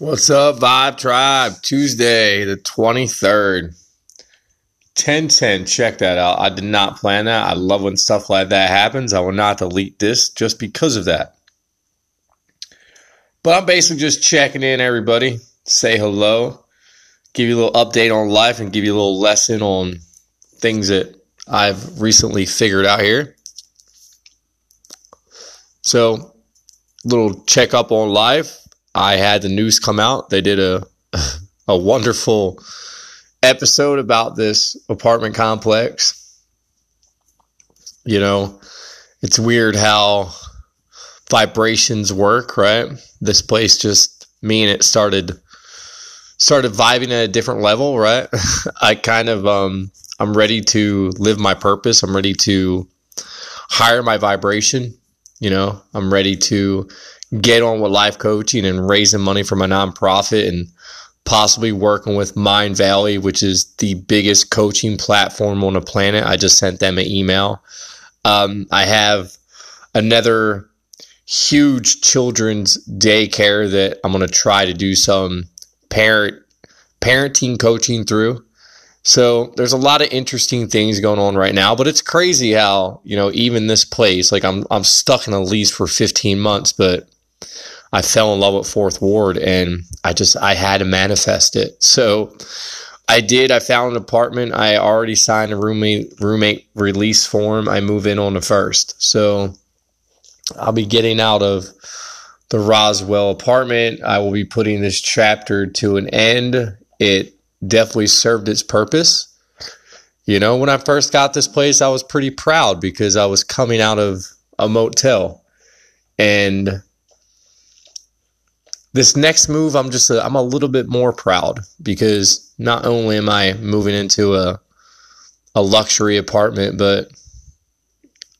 What's up, Vibe Tribe? Tuesday, the 23rd. 1010, check that out. I did not plan that. I love when stuff like that happens. I will not delete this just because of that. But I'm basically just checking in, everybody. Say hello, give you a little update on life, and give you a little lesson on things that I've recently figured out here. So, little check up on life I had the news come out. They did a a wonderful episode about this apartment complex. You know, it's weird how vibrations work, right? This place just me and it started started vibing at a different level, right? I kind of um I'm ready to live my purpose. I'm ready to higher my vibration. You know, I'm ready to get on with life coaching and raising money for my nonprofit and possibly working with Mindvalley, which is the biggest coaching platform on the planet. I just sent them an email. Um, I have another huge children's daycare that I'm going to try to do some parent parenting coaching through. So there's a lot of interesting things going on right now, but it's crazy how, you know, even this place, like I'm I'm stuck in a lease for 15 months, but I fell in love with Fourth Ward and I just I had to manifest it. So I did. I found an apartment. I already signed a roommate roommate release form. I move in on the first. So I'll be getting out of the Roswell apartment. I will be putting this chapter to an end. It definitely served its purpose. You know, when I first got this place, I was pretty proud because I was coming out of a motel and this next move, I'm just I'm a little bit more proud because not only am I moving into a a luxury apartment, but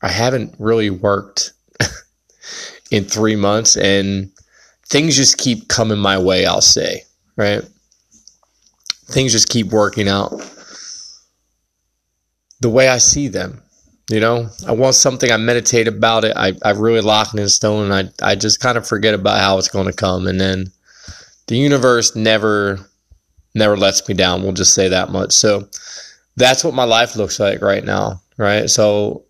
I haven't really worked in three months, and things just keep coming my way. I'll say, right? Things just keep working out the way I see them. You know, I want something, I meditate about it, I, I really lock it in stone, and I, I just kind of forget about how it's going to come. And then the universe never, never lets me down. We'll just say that much. So that's what my life looks like right now, right? So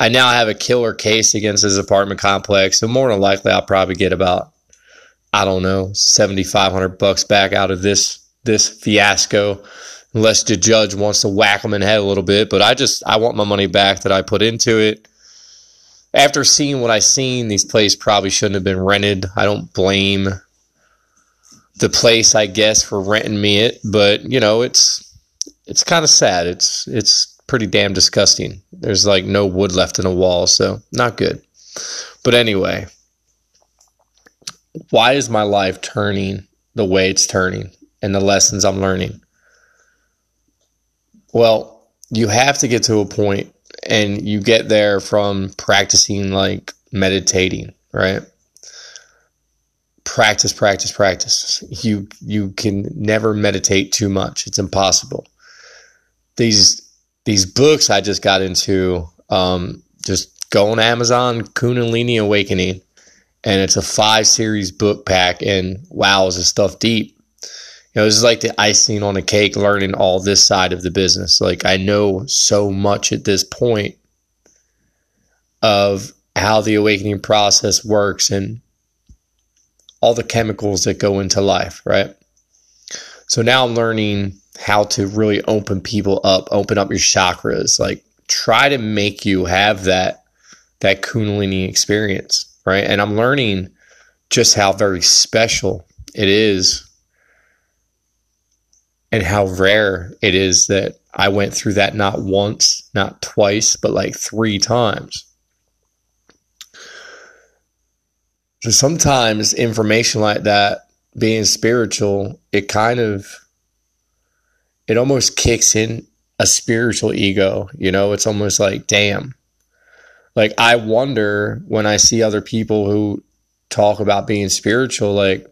I now have a killer case against this apartment complex. So more than likely, I'll probably get about, I don't know, 7,500 bucks back out of this, this fiasco unless the judge wants to whack them in the head a little bit. But I just I want my money back that I put into it. After seeing what I seen, these places probably shouldn't have been rented. I don't blame the place, I guess, for renting me it, but you know, it's it's kind of sad. It's it's pretty damn disgusting. There's like no wood left in the wall, so not good. But anyway, why is my life turning the way it's turning and the lessons I'm learning? Well, you have to get to a point and you get there from practicing like meditating, right? Practice, practice, practice. You you can never meditate too much. It's impossible. These these books I just got into, um, just go on Amazon, Kundalini Awakening, and it's a five series book pack. And wow, is this stuff deep? You know, like the icing on a cake learning all this side of the business. Like I know so much at this point of how the awakening process works and all the chemicals that go into life, right? So now I'm learning how to really open people up, open up your chakras, like try to make you have that that kundalini experience, right? And I'm learning just how very special it is and how rare it is that I went through that not once, not twice, but like three times. So sometimes information like that, being spiritual, it kind of, it almost kicks in a spiritual ego. You know, it's almost like, damn. Like, I wonder when I see other people who talk about being spiritual, like,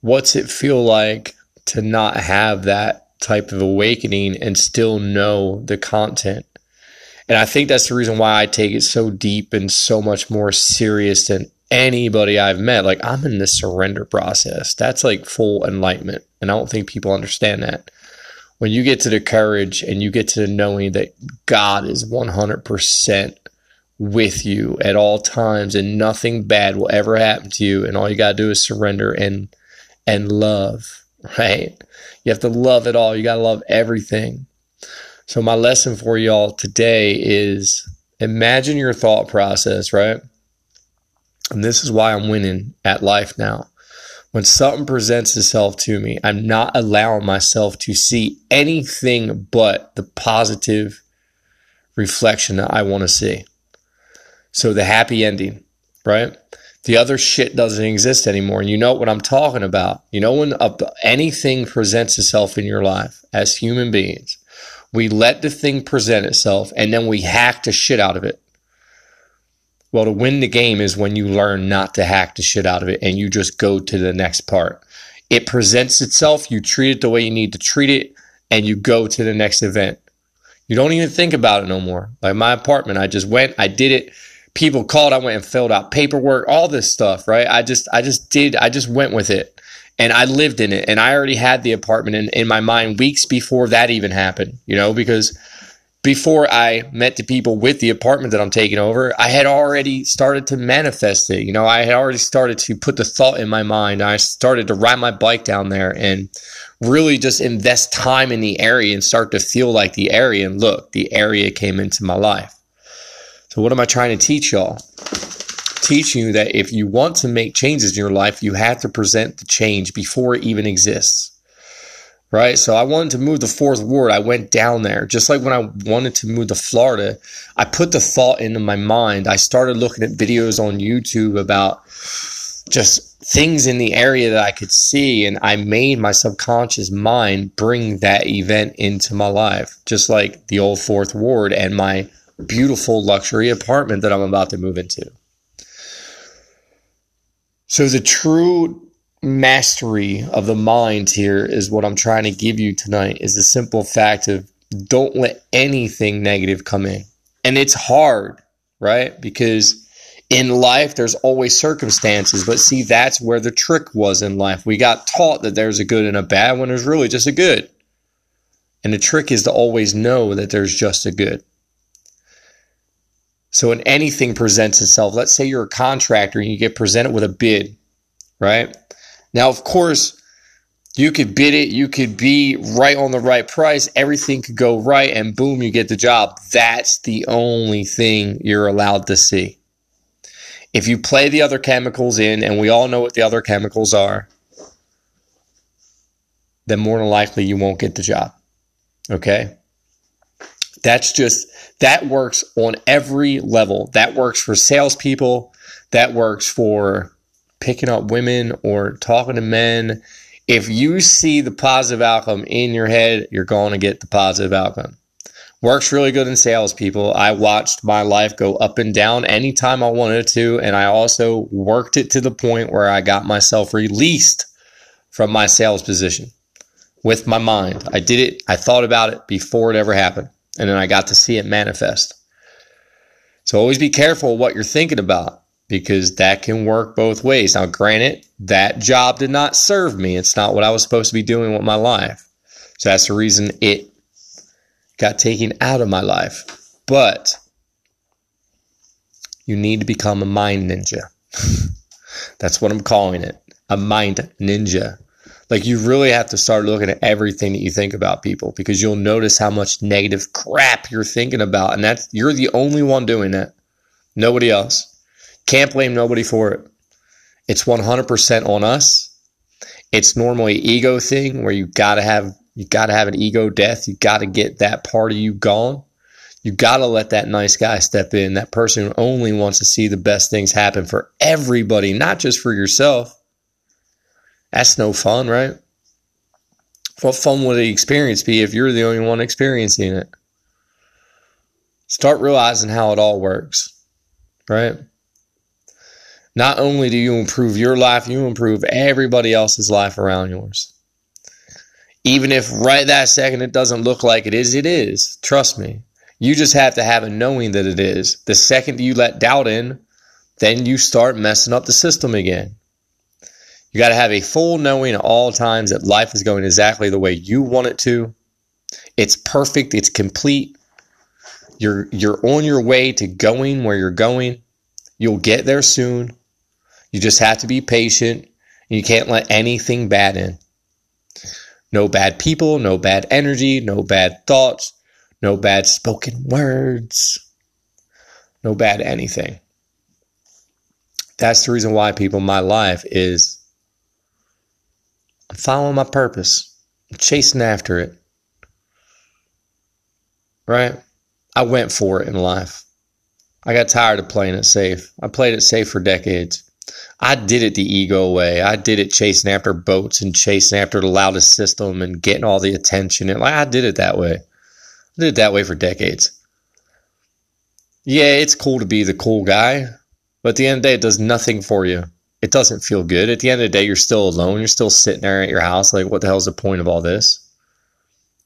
what's it feel like to not have that type of awakening and still know the content. And I think that's the reason why I take it so deep and so much more serious than anybody I've met. Like I'm in the surrender process. That's like full enlightenment. And I don't think people understand that. When you get to the courage and you get to the knowing that God is 100% with you at all times and nothing bad will ever happen to you and all you got to do is surrender and and love, right? You have to love it all. You got to love everything. So my lesson for y'all today is imagine your thought process, right? And this is why I'm winning at life now. When something presents itself to me, I'm not allowing myself to see anything but the positive reflection that I want to see. So the happy ending, right? The other shit doesn't exist anymore. And you know what I'm talking about. You know, when anything presents itself in your life as human beings, we let the thing present itself and then we hack the shit out of it. Well, to win the game is when you learn not to hack the shit out of it and you just go to the next part. It presents itself, you treat it the way you need to treat it, and you go to the next event. You don't even think about it no more. Like my apartment, I just went, I did it. People called, I went and filled out paperwork, all this stuff, right? I just, I just did, I just went with it and I lived in it and I already had the apartment in, in my mind weeks before that even happened, you know, because before I met the people with the apartment that I'm taking over, I had already started to manifest it. You know, I had already started to put the thought in my mind. I started to ride my bike down there and really just invest time in the area and start to feel like the area. And look, the area came into my life. So, what am I trying to teach y'all? Teach you that if you want to make changes in your life, you have to present the change before it even exists right? So I wanted to move the fourth ward. I went down there. Just like when I wanted to move to Florida, I put the thought into my mind. I started looking at videos on YouTube about just things in the area that I could see, and I made my subconscious mind bring that event into my life, just like the old fourth ward and my beautiful luxury apartment that I'm about to move into. So the true mastery of the mind here is what I'm trying to give you tonight is the simple fact of don't let anything negative come in. And it's hard, right? Because in life there's always circumstances, but see that's where the trick was in life. We got taught that there's a good and a bad when there's really just a good. And the trick is to always know that there's just a good. So when anything presents itself, let's say you're a contractor and you get presented with a bid, right? Now, of course, you could bid it, you could be right on the right price, everything could go right, and boom, you get the job. That's the only thing you're allowed to see. If you play the other chemicals in, and we all know what the other chemicals are, then more than likely you won't get the job. Okay? That's just, that works on every level. That works for salespeople. That works for picking up women or talking to men, if you see the positive outcome in your head, you're going to get the positive outcome. Works really good in sales, people. I watched my life go up and down anytime I wanted to, and I also worked it to the point where I got myself released from my sales position with my mind. I did it, I thought about it before it ever happened, and then I got to see it manifest. So always be careful what you're thinking about because that can work both ways. Now, granted, that job did not serve me. It's not what I was supposed to be doing with my life. So that's the reason it got taken out of my life. But you need to become a mind ninja. that's what I'm calling it a mind ninja. Like, you really have to start looking at everything that you think about people because you'll notice how much negative crap you're thinking about. And that's, you're the only one doing that. Nobody else. Can't blame nobody for it. It's 100% on us. It's normally ego thing where you gotta have you gotta have an ego death. You gotta get that part of you gone. You gotta let that nice guy step in. That person who only wants to see the best things happen for everybody, not just for yourself. That's no fun, right? What fun would the experience be if you're the only one experiencing it? Start realizing how it all works, right? Not only do you improve your life, you improve everybody else's life around yours. Even if right that second it doesn't look like it is, it is. Trust me. You just have to have a knowing that it is. The second you let doubt in, then you start messing up the system again. You got to have a full knowing at all times that life is going exactly the way you want it to. It's perfect, it's complete. You're you're on your way to going where you're going. You'll get there soon. You just have to be patient. You can't let anything bad in. No bad people, no bad energy, no bad thoughts, no bad spoken words, no bad anything. That's the reason why people my life is following my purpose, chasing after it. Right? I went for it in life. I got tired of playing it safe. I played it safe for decades. I did it the ego way. I did it chasing after boats and chasing after the loudest system and getting all the attention. And like I did it that way. I did it that way for decades. Yeah, it's cool to be the cool guy, but at the end of the day, it does nothing for you. It doesn't feel good. At the end of the day, you're still alone. You're still sitting there at your house. Like, what the hell's the point of all this?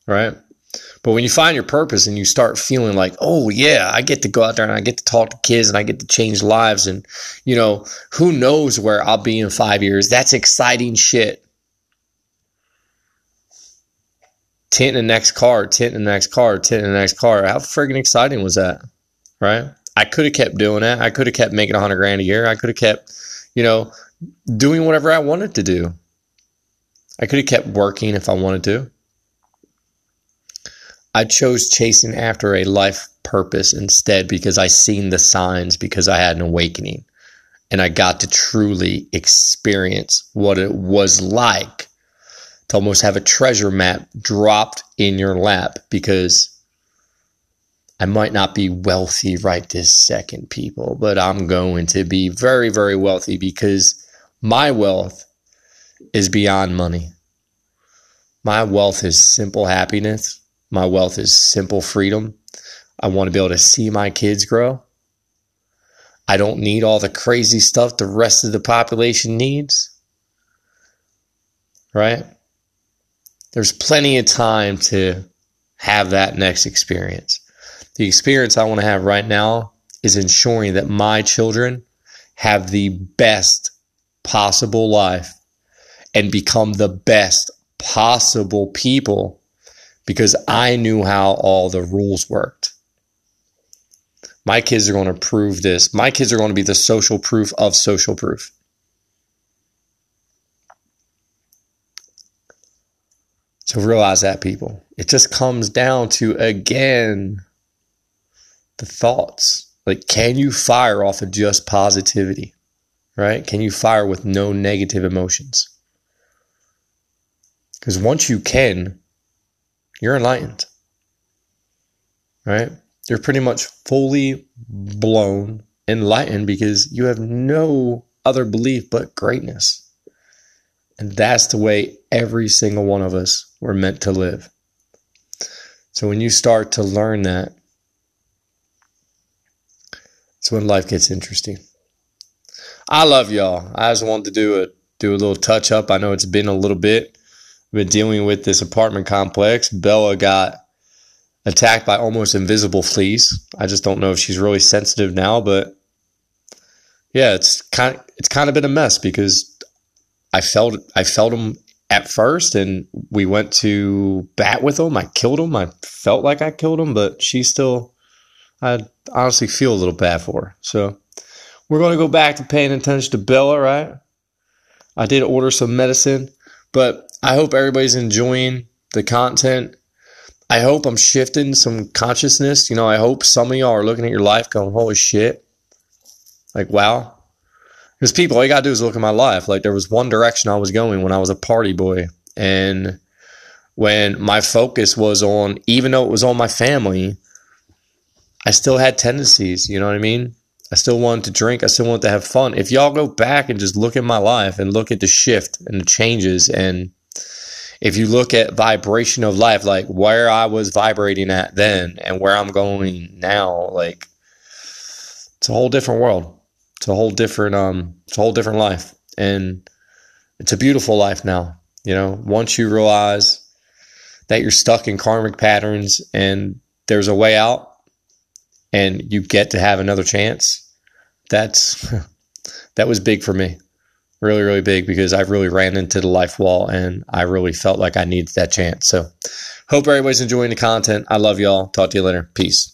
Right? But when you find your purpose and you start feeling like, oh, yeah, I get to go out there and I get to talk to kids and I get to change lives. And, you know, who knows where I'll be in five years? That's exciting shit. Tent the next car, tent the next car, tent the next car. How friggin' exciting was that? Right? I could have kept doing that. I could have kept making a hundred grand a year. I could have kept, you know, doing whatever I wanted to do. I could have kept working if I wanted to. I chose chasing after a life purpose instead because I seen the signs because I had an awakening and I got to truly experience what it was like to almost have a treasure map dropped in your lap because I might not be wealthy right this second, people, but I'm going to be very, very wealthy because my wealth is beyond money. My wealth is simple happiness my wealth is simple freedom. I want to be able to see my kids grow. I don't need all the crazy stuff the rest of the population needs. Right? There's plenty of time to have that next experience. The experience I want to have right now is ensuring that my children have the best possible life and become the best possible people because I knew how all the rules worked. My kids are going to prove this. My kids are going to be the social proof of social proof. So realize that, people. It just comes down to, again, the thoughts. Like, can you fire off of just positivity? Right? Can you fire with no negative emotions? Because once you can, you're enlightened. Right? You're pretty much fully blown enlightened because you have no other belief but greatness. And that's the way every single one of us were meant to live. So when you start to learn that, it's when life gets interesting. I love y'all. I just wanted to do a do a little touch up. I know it's been a little bit I've been dealing with this apartment complex. Bella got attacked by almost invisible fleas. I just don't know if she's really sensitive now, but yeah, it's kind of, it's kind of been a mess because I felt I felt them at first, and we went to bat with them. I killed them. I felt like I killed them, but she still. I honestly feel a little bad for her. So we're going to go back to paying attention to Bella, right? I did order some medicine, but I hope everybody's enjoying the content. I hope I'm shifting some consciousness. You know, I hope some of y'all are looking at your life going, holy shit. Like, wow. Because people, all you got to do is look at my life. Like, there was one direction I was going when I was a party boy. And when my focus was on, even though it was on my family, I still had tendencies. You know what I mean? I still wanted to drink. I still wanted to have fun. If y'all go back and just look at my life and look at the shift and the changes and if you look at vibration of life, like where I was vibrating at then and where I'm going now, like it's a whole different world. It's a whole different um it's a whole different life. And it's a beautiful life now. You know, once you realize that you're stuck in karmic patterns and there's a way out and you get to have another chance, that's that was big for me. Really, really big because I really ran into the life wall and I really felt like I needed that chance. So hope everybody's enjoying the content. I love y'all. Talk to you later. Peace.